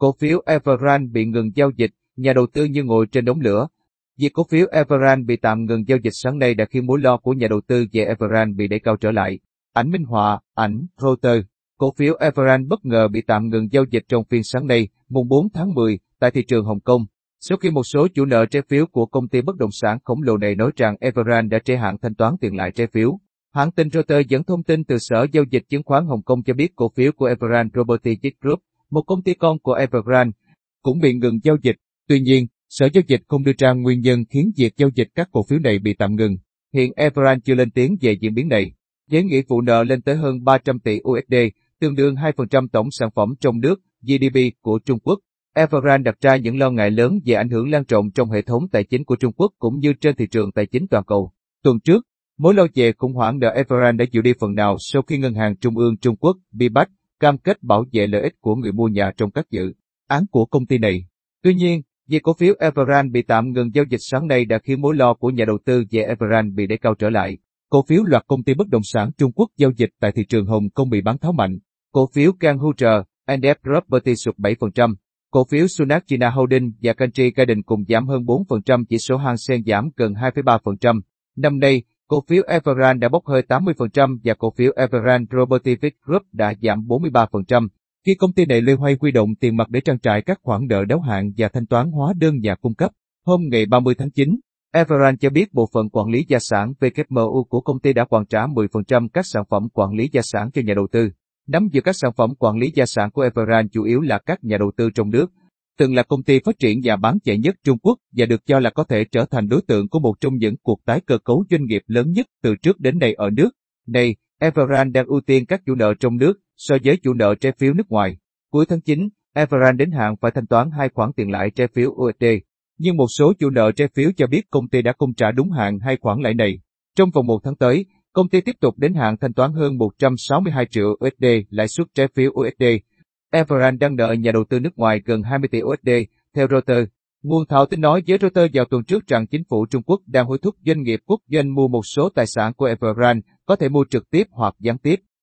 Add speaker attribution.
Speaker 1: cổ phiếu Evergrande bị ngừng giao dịch, nhà đầu tư như ngồi trên đống lửa. Việc cổ phiếu Evergrande bị tạm ngừng giao dịch sáng nay đã khiến mối lo của nhà đầu tư về Evergrande bị đẩy cao trở lại. Ảnh minh họa, ảnh, Reuters. Cổ phiếu Evergrande bất ngờ bị tạm ngừng giao dịch trong phiên sáng nay, mùng 4 tháng 10, tại thị trường Hồng Kông. Sau khi một số chủ nợ trái phiếu của công ty bất động sản khổng lồ này nói rằng Evergrande đã trễ hạn thanh toán tiền lại trái phiếu. Hãng tin Reuters dẫn thông tin từ Sở Giao dịch Chứng khoán Hồng Kông cho biết cổ phiếu của Evergrande Property Group, một công ty con của Evergrande, cũng bị ngừng giao dịch. Tuy nhiên, Sở Giao dịch không đưa ra nguyên nhân khiến việc giao dịch các cổ phiếu này bị tạm ngừng. Hiện Evergrande chưa lên tiếng về diễn biến này. Với nghĩa vụ nợ lên tới hơn 300 tỷ USD, tương đương 2% tổng sản phẩm trong nước, GDP của Trung Quốc. Evergrande đặt ra những lo ngại lớn về ảnh hưởng lan rộng trong hệ thống tài chính của Trung Quốc cũng như trên thị trường tài chính toàn cầu. Tuần trước, mối lo về khủng hoảng nợ Evergrande đã chịu đi phần nào sau khi Ngân hàng Trung ương Trung Quốc, BIBAC, cam kết bảo vệ lợi ích của người mua nhà trong các dự án của công ty này. Tuy nhiên, việc cổ phiếu Evergrande bị tạm ngừng giao dịch sáng nay đã khiến mối lo của nhà đầu tư về Evergrande bị đẩy cao trở lại. Cổ phiếu loạt công ty bất động sản Trung Quốc giao dịch tại thị trường Hồng Kông bị bán tháo mạnh. Cổ phiếu Kanghutra, NF Property sụt 7%. Cổ phiếu Sunak China Holding và Country Garden cùng giảm hơn 4%, chỉ số Hang Seng giảm gần 2,3%. Năm nay, cổ phiếu Evergrande đã bốc hơi 80% và cổ phiếu Evergrande Property Group đã giảm 43%. Khi công ty này loay hoay quy động tiền mặt để trang trải các khoản nợ đáo hạn và thanh toán hóa đơn nhà cung cấp, hôm ngày 30 tháng 9, Evergrande cho biết bộ phận quản lý gia sản WMU của công ty đã hoàn trả 10% các sản phẩm quản lý gia sản cho nhà đầu tư. Nắm giữ các sản phẩm quản lý gia sản của Evergrande chủ yếu là các nhà đầu tư trong nước, từng là công ty phát triển và bán chạy nhất Trung Quốc và được cho là có thể trở thành đối tượng của một trong những cuộc tái cơ cấu doanh nghiệp lớn nhất từ trước đến nay ở nước. Này, Evergrande đang ưu tiên các chủ nợ trong nước so với chủ nợ trái phiếu nước ngoài. Cuối tháng 9, Evergrande đến hạn phải thanh toán hai khoản tiền lãi trái phiếu USD, nhưng một số chủ nợ trái phiếu cho biết công ty đã không trả đúng hạn hai khoản lãi này. Trong vòng một tháng tới, công ty tiếp tục đến hạn thanh toán hơn 162 triệu USD lãi suất trái phiếu USD. Evergrande đang nợ nhà đầu tư nước ngoài gần 20 tỷ USD, theo Reuters. Nguồn thạo tin nói với Reuters vào tuần trước rằng chính phủ Trung Quốc đang hối thúc doanh nghiệp quốc doanh mua một số tài sản của Evergrande, có thể mua trực tiếp hoặc gián tiếp.